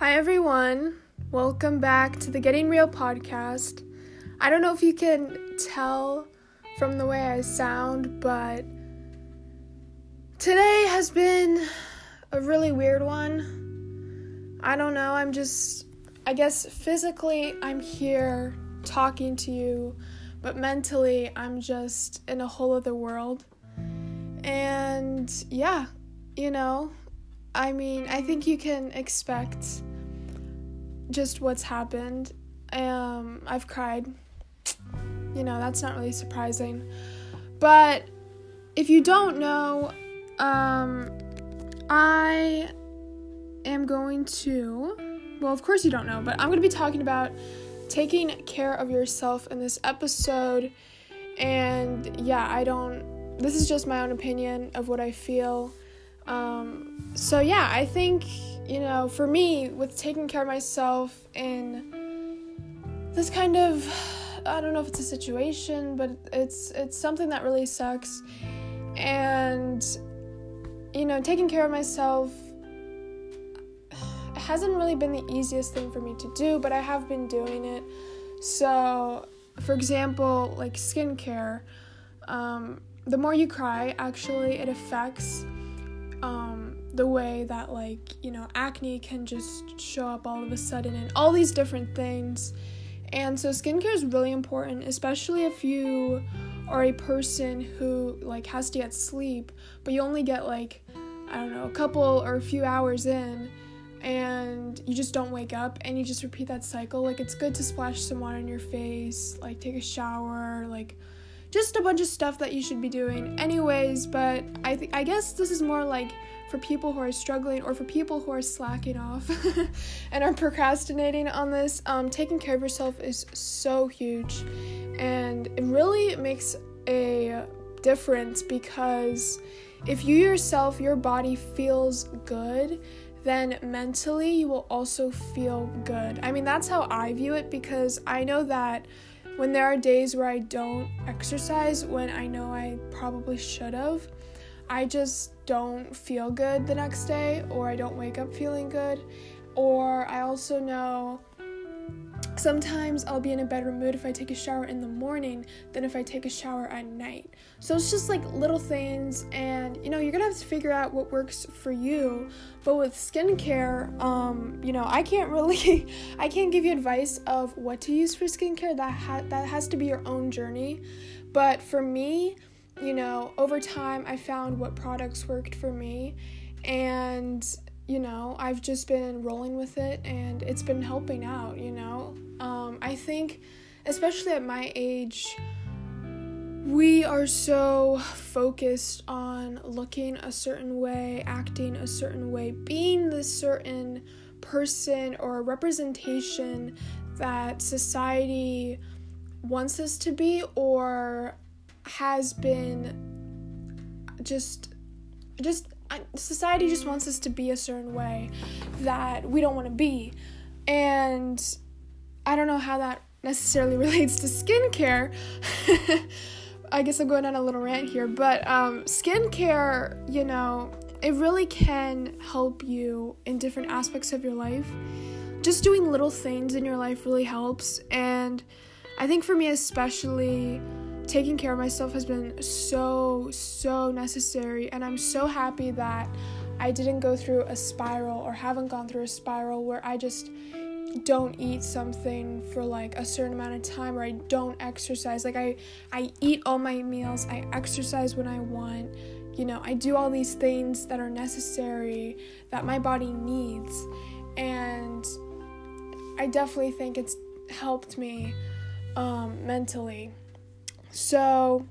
Hi, everyone. Welcome back to the Getting Real podcast. I don't know if you can tell from the way I sound, but today has been a really weird one. I don't know. I'm just, I guess physically, I'm here talking to you, but mentally, I'm just in a whole other world. And yeah, you know, I mean, I think you can expect just what's happened. Um, I've cried. You know, that's not really surprising. But if you don't know, um, I am going to, well, of course you don't know, but I'm going to be talking about taking care of yourself in this episode. And yeah, I don't, this is just my own opinion of what I feel. Um, so yeah, I think you know, for me, with taking care of myself in this kind of I don't know if it's a situation, but it's it's something that really sucks. And you know, taking care of myself hasn't really been the easiest thing for me to do, but I have been doing it. So, for example, like skincare, um, the more you cry, actually, it affects um, the way that like you know acne can just show up all of a sudden and all these different things. And so skincare is really important especially if you are a person who like has to get sleep but you only get like i don't know a couple or a few hours in and you just don't wake up and you just repeat that cycle. Like it's good to splash some water in your face like take a shower like just a bunch of stuff that you should be doing anyways but i th- i guess this is more like for people who are struggling or for people who are slacking off and are procrastinating on this, um, taking care of yourself is so huge. And it really makes a difference because if you yourself, your body feels good, then mentally you will also feel good. I mean, that's how I view it because I know that when there are days where I don't exercise when I know I probably should have, I just don't feel good the next day, or I don't wake up feeling good, or I also know sometimes I'll be in a better mood if I take a shower in the morning than if I take a shower at night. So it's just like little things, and you know, you're gonna have to figure out what works for you. But with skincare, um, you know, I can't really, I can't give you advice of what to use for skincare. That ha- that has to be your own journey. But for me, you know, over time I found what products worked for me and you know, I've just been rolling with it and it's been helping out, you know. Um, I think, especially at my age, we are so focused on looking a certain way, acting a certain way, being this certain person or representation that society wants us to be or has been just just society just wants us to be a certain way that we don't want to be. And i don't know how that necessarily relates to skincare. I guess i'm going on a little rant here but um, skincare you know it really can help you in different aspects of your life. Just doing little things in your life really helps. And i think for me especially taking care of myself has been so, so necessary. And I'm so happy that I didn't go through a spiral or haven't gone through a spiral where I just don't eat something for like a certain amount of time or I don't exercise. Like I I eat all my meals, I exercise when I want. You know, I do all these things that are necessary that my body needs. And I definitely think it's helped me um, mentally. So,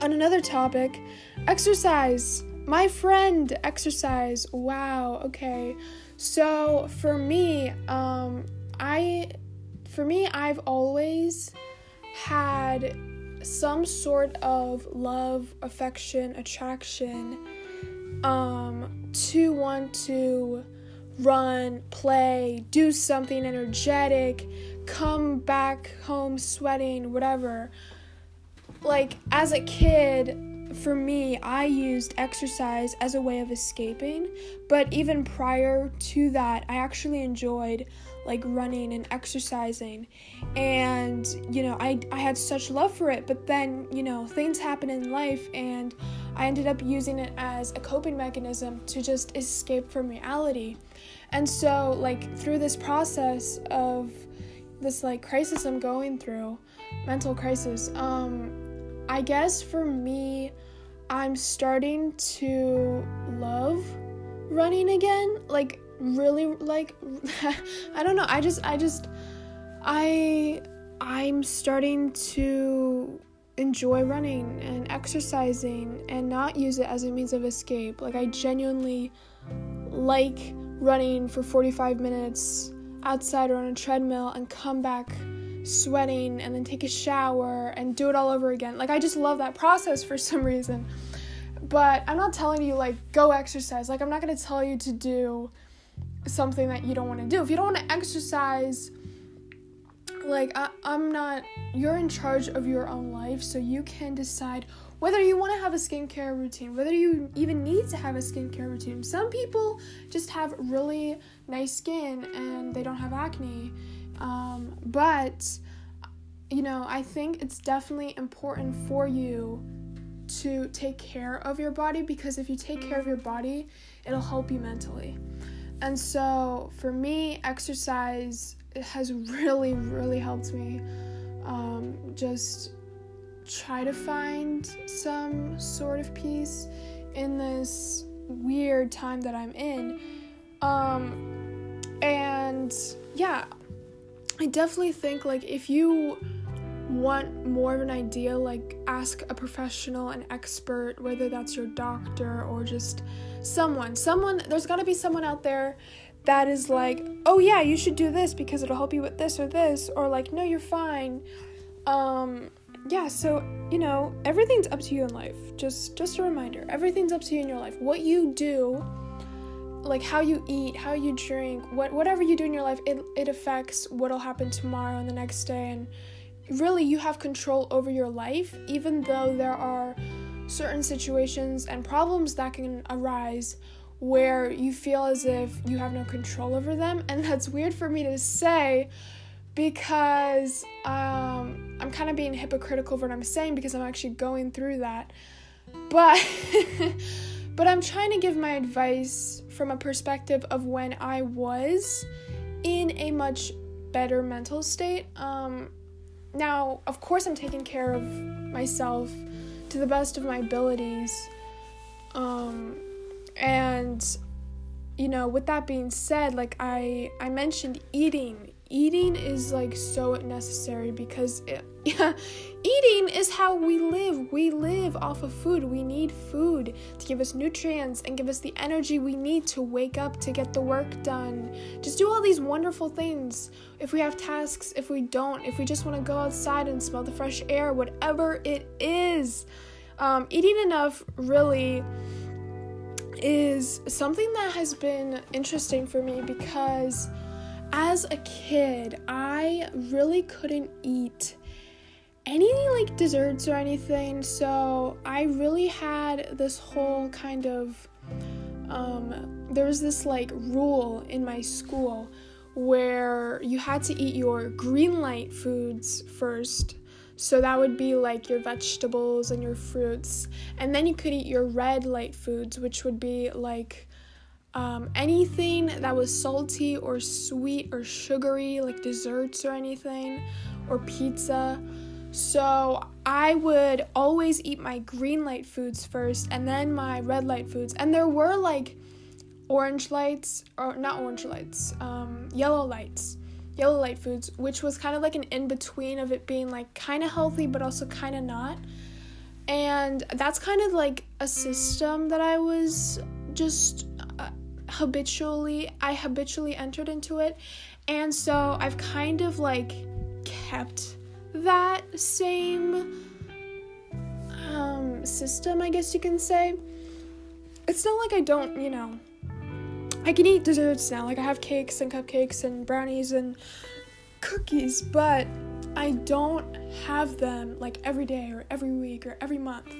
on another topic, exercise. My friend, exercise. Wow, okay. So, for me, um I for me I've always had some sort of love, affection, attraction um to want to run, play, do something energetic, come back home sweating, whatever like as a kid for me, I used exercise as a way of escaping, but even prior to that, I actually enjoyed like running and exercising. And, you know, I, I had such love for it, but then, you know, things happen in life and I ended up using it as a coping mechanism to just escape from reality. And so, like, through this process of this like crisis I'm going through, mental crisis, um, I guess for me, I'm starting to love running again. Like, really, like, I don't know. I just, I just, I, I'm starting to enjoy running and exercising and not use it as a means of escape. Like, I genuinely like running for 45 minutes outside or on a treadmill and come back sweating and then take a shower and do it all over again. Like I just love that process for some reason. But I'm not telling you like go exercise. Like I'm not going to tell you to do something that you don't want to do. If you don't want to exercise, like I, I'm not you're in charge of your own life, so you can decide whether you want to have a skincare routine, whether you even need to have a skincare routine. Some people just have really nice skin and they don't have acne. Um, but, you know, I think it's definitely important for you to take care of your body because if you take care of your body, it'll help you mentally. And so for me, exercise has really, really helped me um, just try to find some sort of peace in this weird time that I'm in. Um, and yeah, I definitely think like if you want more of an idea, like ask a professional, an expert, whether that's your doctor or just someone. Someone, there's gotta be someone out there that is like, oh yeah, you should do this because it'll help you with this or this, or like, no, you're fine. Um, yeah, so you know, everything's up to you in life. Just just a reminder, everything's up to you in your life. What you do, like how you eat, how you drink, what whatever you do in your life, it it affects what'll happen tomorrow and the next day and really you have control over your life even though there are certain situations and problems that can arise where you feel as if you have no control over them and that's weird for me to say because um, I'm kind of being hypocritical of what I'm saying because I'm actually going through that. But but I'm trying to give my advice from a perspective of when I was in a much better mental state. Um, now, of course, I'm taking care of myself to the best of my abilities. Um, and you know, with that being said, like I I mentioned eating eating is like so necessary because it, yeah, eating is how we live. We live off of food. We need food to give us nutrients and give us the energy we need to wake up to get the work done. Just do all these wonderful things. If we have tasks, if we don't, if we just want to go outside and smell the fresh air, whatever it is. Um, eating enough really is something that has been interesting for me because as a kid, I really couldn't eat any like desserts or anything. So I really had this whole kind of um, there was this like rule in my school where you had to eat your green light foods first. So that would be like your vegetables and your fruits. And then you could eat your red light foods, which would be like um, anything that was salty or sweet or sugary, like desserts or anything, or pizza. So I would always eat my green light foods first and then my red light foods. And there were like orange lights, or not orange lights, um, yellow lights, yellow light foods, which was kind of like an in between of it being like kind of healthy but also kind of not. And that's kind of like a system that I was just habitually I habitually entered into it. And so I've kind of like kept that same um, system, I guess you can say. It's not like I don't, you know, I can eat desserts now. Like I have cakes and cupcakes and brownies and cookies, but I don't have them like every day or every week or every month.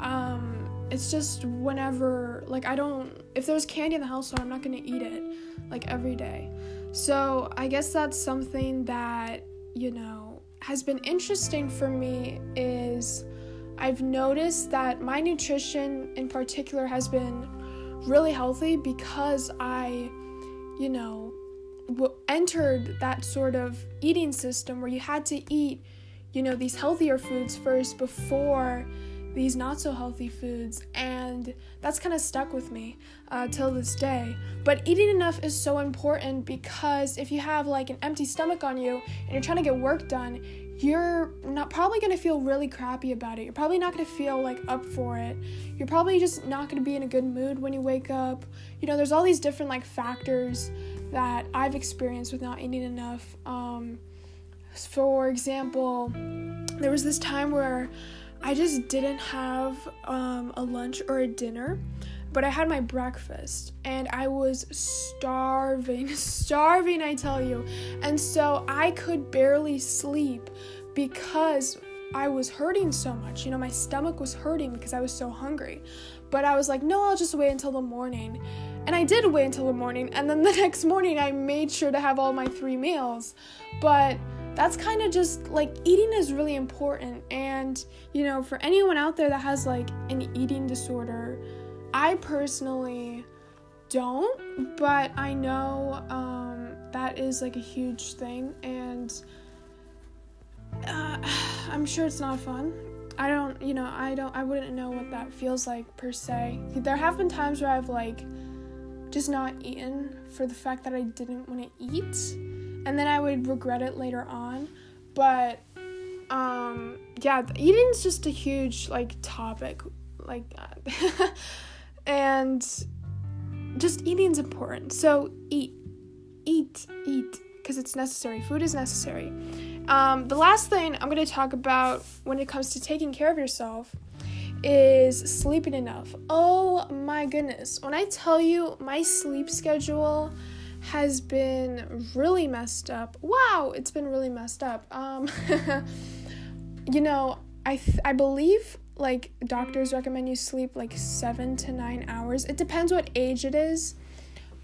Um, it's just whenever, like, I don't, if there's candy in the household, I'm not gonna eat it, like, every day. So I guess that's something that, you know, has been interesting for me is I've noticed that my nutrition in particular has been really healthy because I, you know, w- entered that sort of eating system where you had to eat, you know, these healthier foods first before these not so healthy foods, and that's kind of stuck with me uh, till this day. But eating enough is so important because if you have like an empty stomach on you and you're trying to get work done, you're not probably going to feel really crappy about it. You're probably not going to feel like up for it. You're probably just not going to be in a good mood when you wake up. You know, there's all these different like factors that I've experienced with not eating enough. Um, for example, there was this time where I just didn't have um, a lunch or a dinner, but I had my breakfast and I was starving, starving, I tell you. And so I could barely sleep because I was hurting so much. You know, my stomach was hurting because I was so hungry. But I was like, no, I'll just wait until the morning. And I did wait until the morning. And then the next morning, I made sure to have all my three meals. But that's kind of just like eating is really important. And, you know, for anyone out there that has like an eating disorder, I personally don't, but I know um, that is like a huge thing. And uh, I'm sure it's not fun. I don't, you know, I don't, I wouldn't know what that feels like per se. There have been times where I've like just not eaten for the fact that I didn't want to eat and then I would regret it later on. But um yeah, eating's just a huge like topic like that. and just eating's important. So eat. Eat, eat because it's necessary. Food is necessary. Um, the last thing I'm going to talk about when it comes to taking care of yourself is sleeping enough. Oh my goodness. When I tell you my sleep schedule has been really messed up. Wow, it's been really messed up. Um, you know, I th- I believe like doctors recommend you sleep like seven to nine hours. It depends what age it is,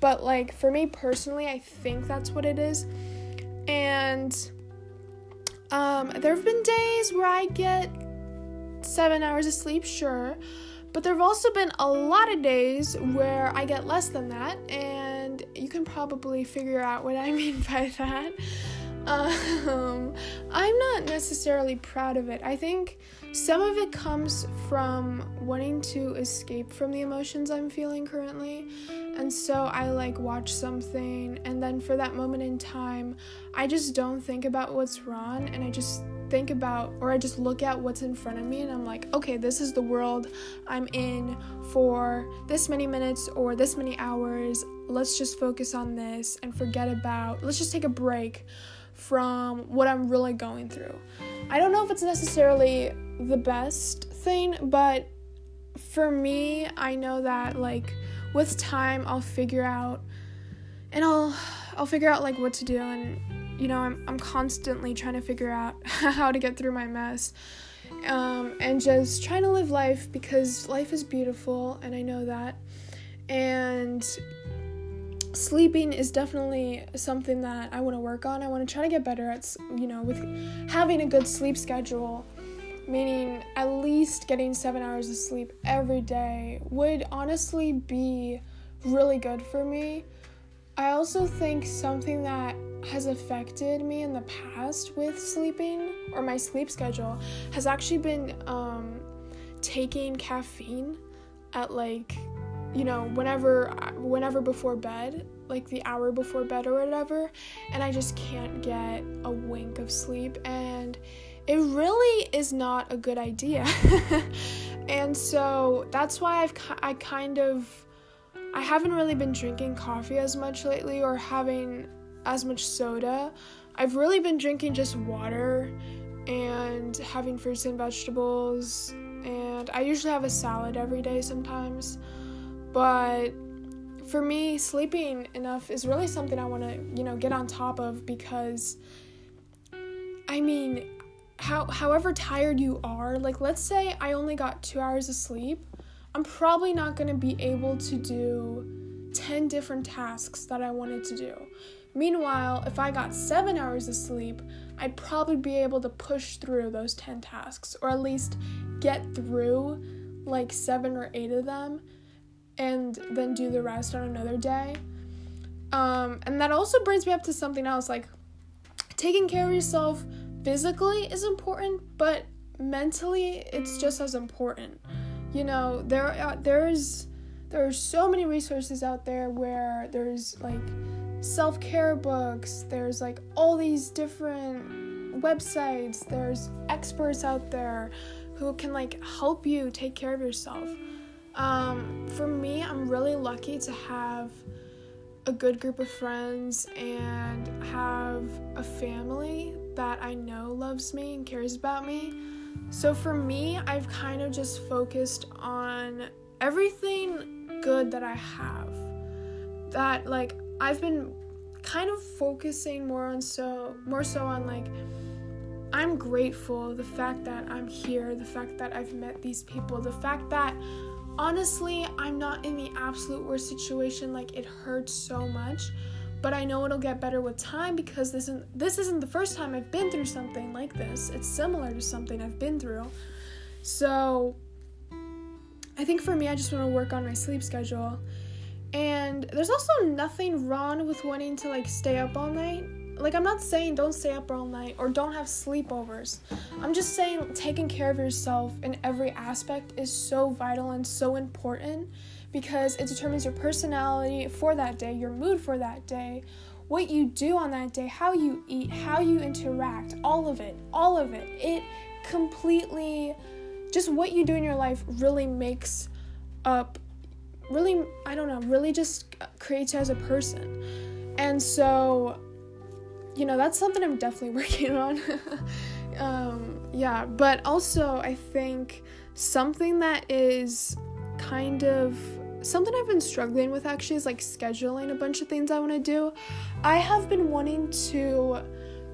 but like for me personally, I think that's what it is. And um, there have been days where I get seven hours of sleep, sure, but there have also been a lot of days where I get less than that, and you can probably figure out what I mean by that. Um, I'm not necessarily proud of it. I think some of it comes from wanting to escape from the emotions I'm feeling currently. And so I like watch something, and then for that moment in time, I just don't think about what's wrong, and I just think about or I just look at what's in front of me and I'm like, okay, this is the world I'm in for this many minutes or this many hours. Let's just focus on this and forget about, let's just take a break from what I'm really going through. I don't know if it's necessarily the best thing, but for me, I know that like with time I'll figure out and I'll I'll figure out like what to do and you know, I'm, I'm constantly trying to figure out how to get through my mess. Um, and just trying to live life because life is beautiful, and I know that. And sleeping is definitely something that I want to work on. I want to try to get better at, you know, with having a good sleep schedule, meaning at least getting seven hours of sleep every day would honestly be really good for me. I also think something that has affected me in the past with sleeping or my sleep schedule has actually been um, taking caffeine at like you know whenever whenever before bed like the hour before bed or whatever and i just can't get a wink of sleep and it really is not a good idea. And so that's why i've i kind of i haven't really been drinking coffee as much lately or having as much soda. I've really been drinking just water and having fruits and vegetables, and I usually have a salad every day sometimes. But for me, sleeping enough is really something I want to, you know, get on top of because I mean, how however tired you are, like let's say I only got 2 hours of sleep, I'm probably not going to be able to do 10 different tasks that I wanted to do. Meanwhile, if I got 7 hours of sleep, I'd probably be able to push through those 10 tasks or at least get through like 7 or 8 of them and then do the rest on another day. Um, and that also brings me up to something else like taking care of yourself physically is important, but mentally it's just as important. You know, there are, there's there are so many resources out there where there's like self-care books, there's like all these different websites, there's experts out there who can like help you take care of yourself. Um, for me, I'm really lucky to have a good group of friends and have a family that I know loves me and cares about me. So for me, I've kind of just focused on everything good that I have. That like I've been kind of focusing more on so more so on like I'm grateful the fact that I'm here, the fact that I've met these people, the fact that honestly, I'm not in the absolute worst situation. Like it hurts so much, but I know it'll get better with time because this isn't this isn't the first time I've been through something like this. It's similar to something I've been through. So I think for me, I just want to work on my sleep schedule. And there's also nothing wrong with wanting to like stay up all night like I'm not saying don't stay up all night or don't have sleepovers. I'm just saying taking care of yourself in every aspect is so vital and so important because it determines your personality for that day, your mood for that day, what you do on that day, how you eat, how you interact, all of it, all of it. It completely just what you do in your life really makes up really I don't know, really just creates you as a person. And so you know, that's something I'm definitely working on. um, yeah, but also I think something that is kind of something I've been struggling with actually is like scheduling a bunch of things I want to do. I have been wanting to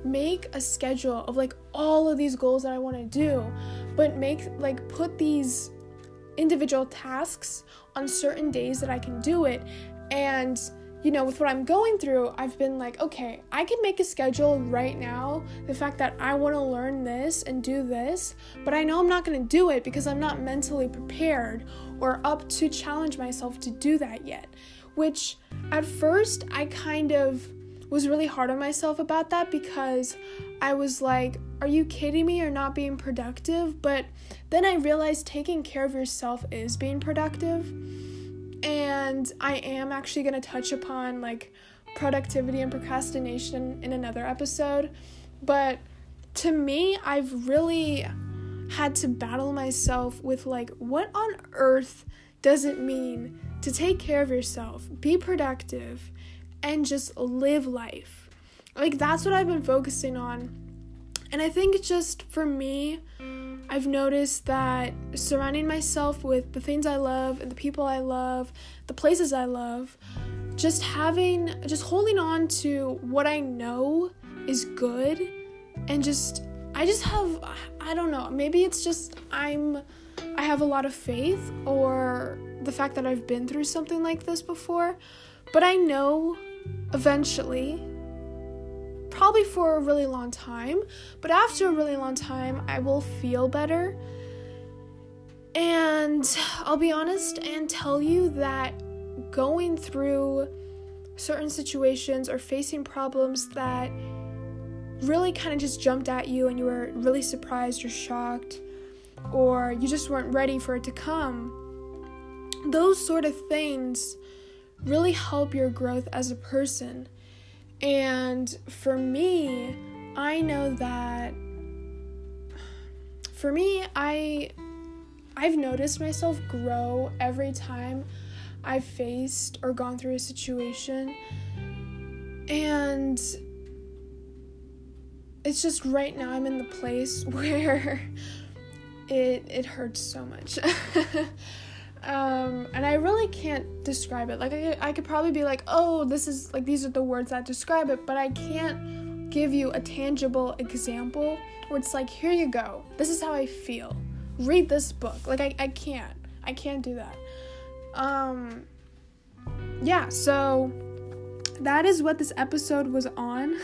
make a schedule of like all of these goals that I want to do, but make like put these individual tasks on certain days that I can do it and you know, with what I'm going through, I've been like, okay, I can make a schedule right now. The fact that I want to learn this and do this, but I know I'm not going to do it because I'm not mentally prepared or up to challenge myself to do that yet. Which at first I kind of was really hard on myself about that because I was like, are you kidding me? You're not being productive. But then I realized taking care of yourself is being productive and I am actually going to touch upon like productivity and procrastination in another episode. But to me, I've really had to battle myself with like, what on earth does it mean to take care of yourself, be productive, and just live life? Like, that's what I've been focusing on. And I think just for me, I've noticed that surrounding myself with the things I love and the people I love, the places I love, just having, just holding on to what I know is good and just, I just have, I don't know, maybe it's just I'm, I have a lot of faith or the fact that I've been through something like this before, but I know eventually probably for a really long time, but after a really long time, I will feel better. And I'll be honest and tell you that going through certain situations or facing problems that really kind of just jumped at you and you were really surprised or shocked or you just weren't ready for it to come, those sort of things really help your growth as a person. And for me, I know that for me, I I've noticed myself grow every time I've faced or gone through a situation. And it's just right now I'm in the place where it it hurts so much. um, and I really can't describe it. Like I, I could probably be like, oh, this is like these are the words that describe it, but I can't give you a tangible example where it's like, here you go. This is how I feel. Read this book. Like I, I can't. I can't do that. Um yeah, so that is what this episode was on.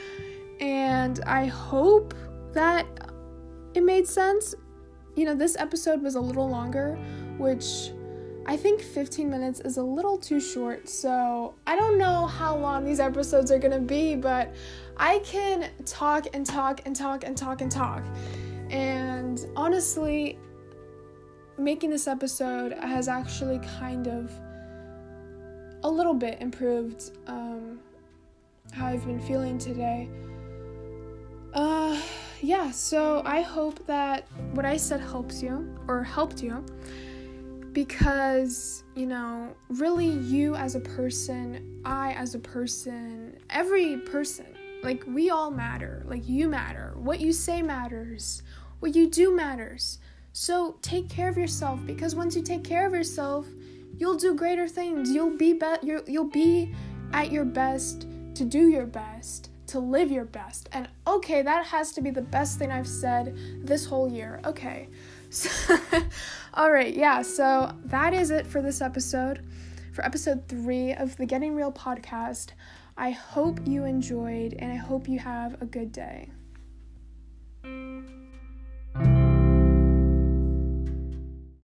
and I hope that it made sense. You know, this episode was a little longer, which I think 15 minutes is a little too short, so I don't know how long these episodes are gonna be, but I can talk and talk and talk and talk and talk. And honestly, making this episode has actually kind of a little bit improved um, how I've been feeling today. Uh, yeah, so I hope that what I said helps you or helped you because, you know, really you as a person, I as a person, every person, like we all matter. Like you matter. What you say matters. What you do matters. So take care of yourself because once you take care of yourself, you'll do greater things. You'll be, be- you'll, you'll be at your best to do your best to live your best. And okay, that has to be the best thing I've said this whole year. Okay. So, all right, yeah, so that is it for this episode, for episode three of the Getting Real podcast. I hope you enjoyed and I hope you have a good day.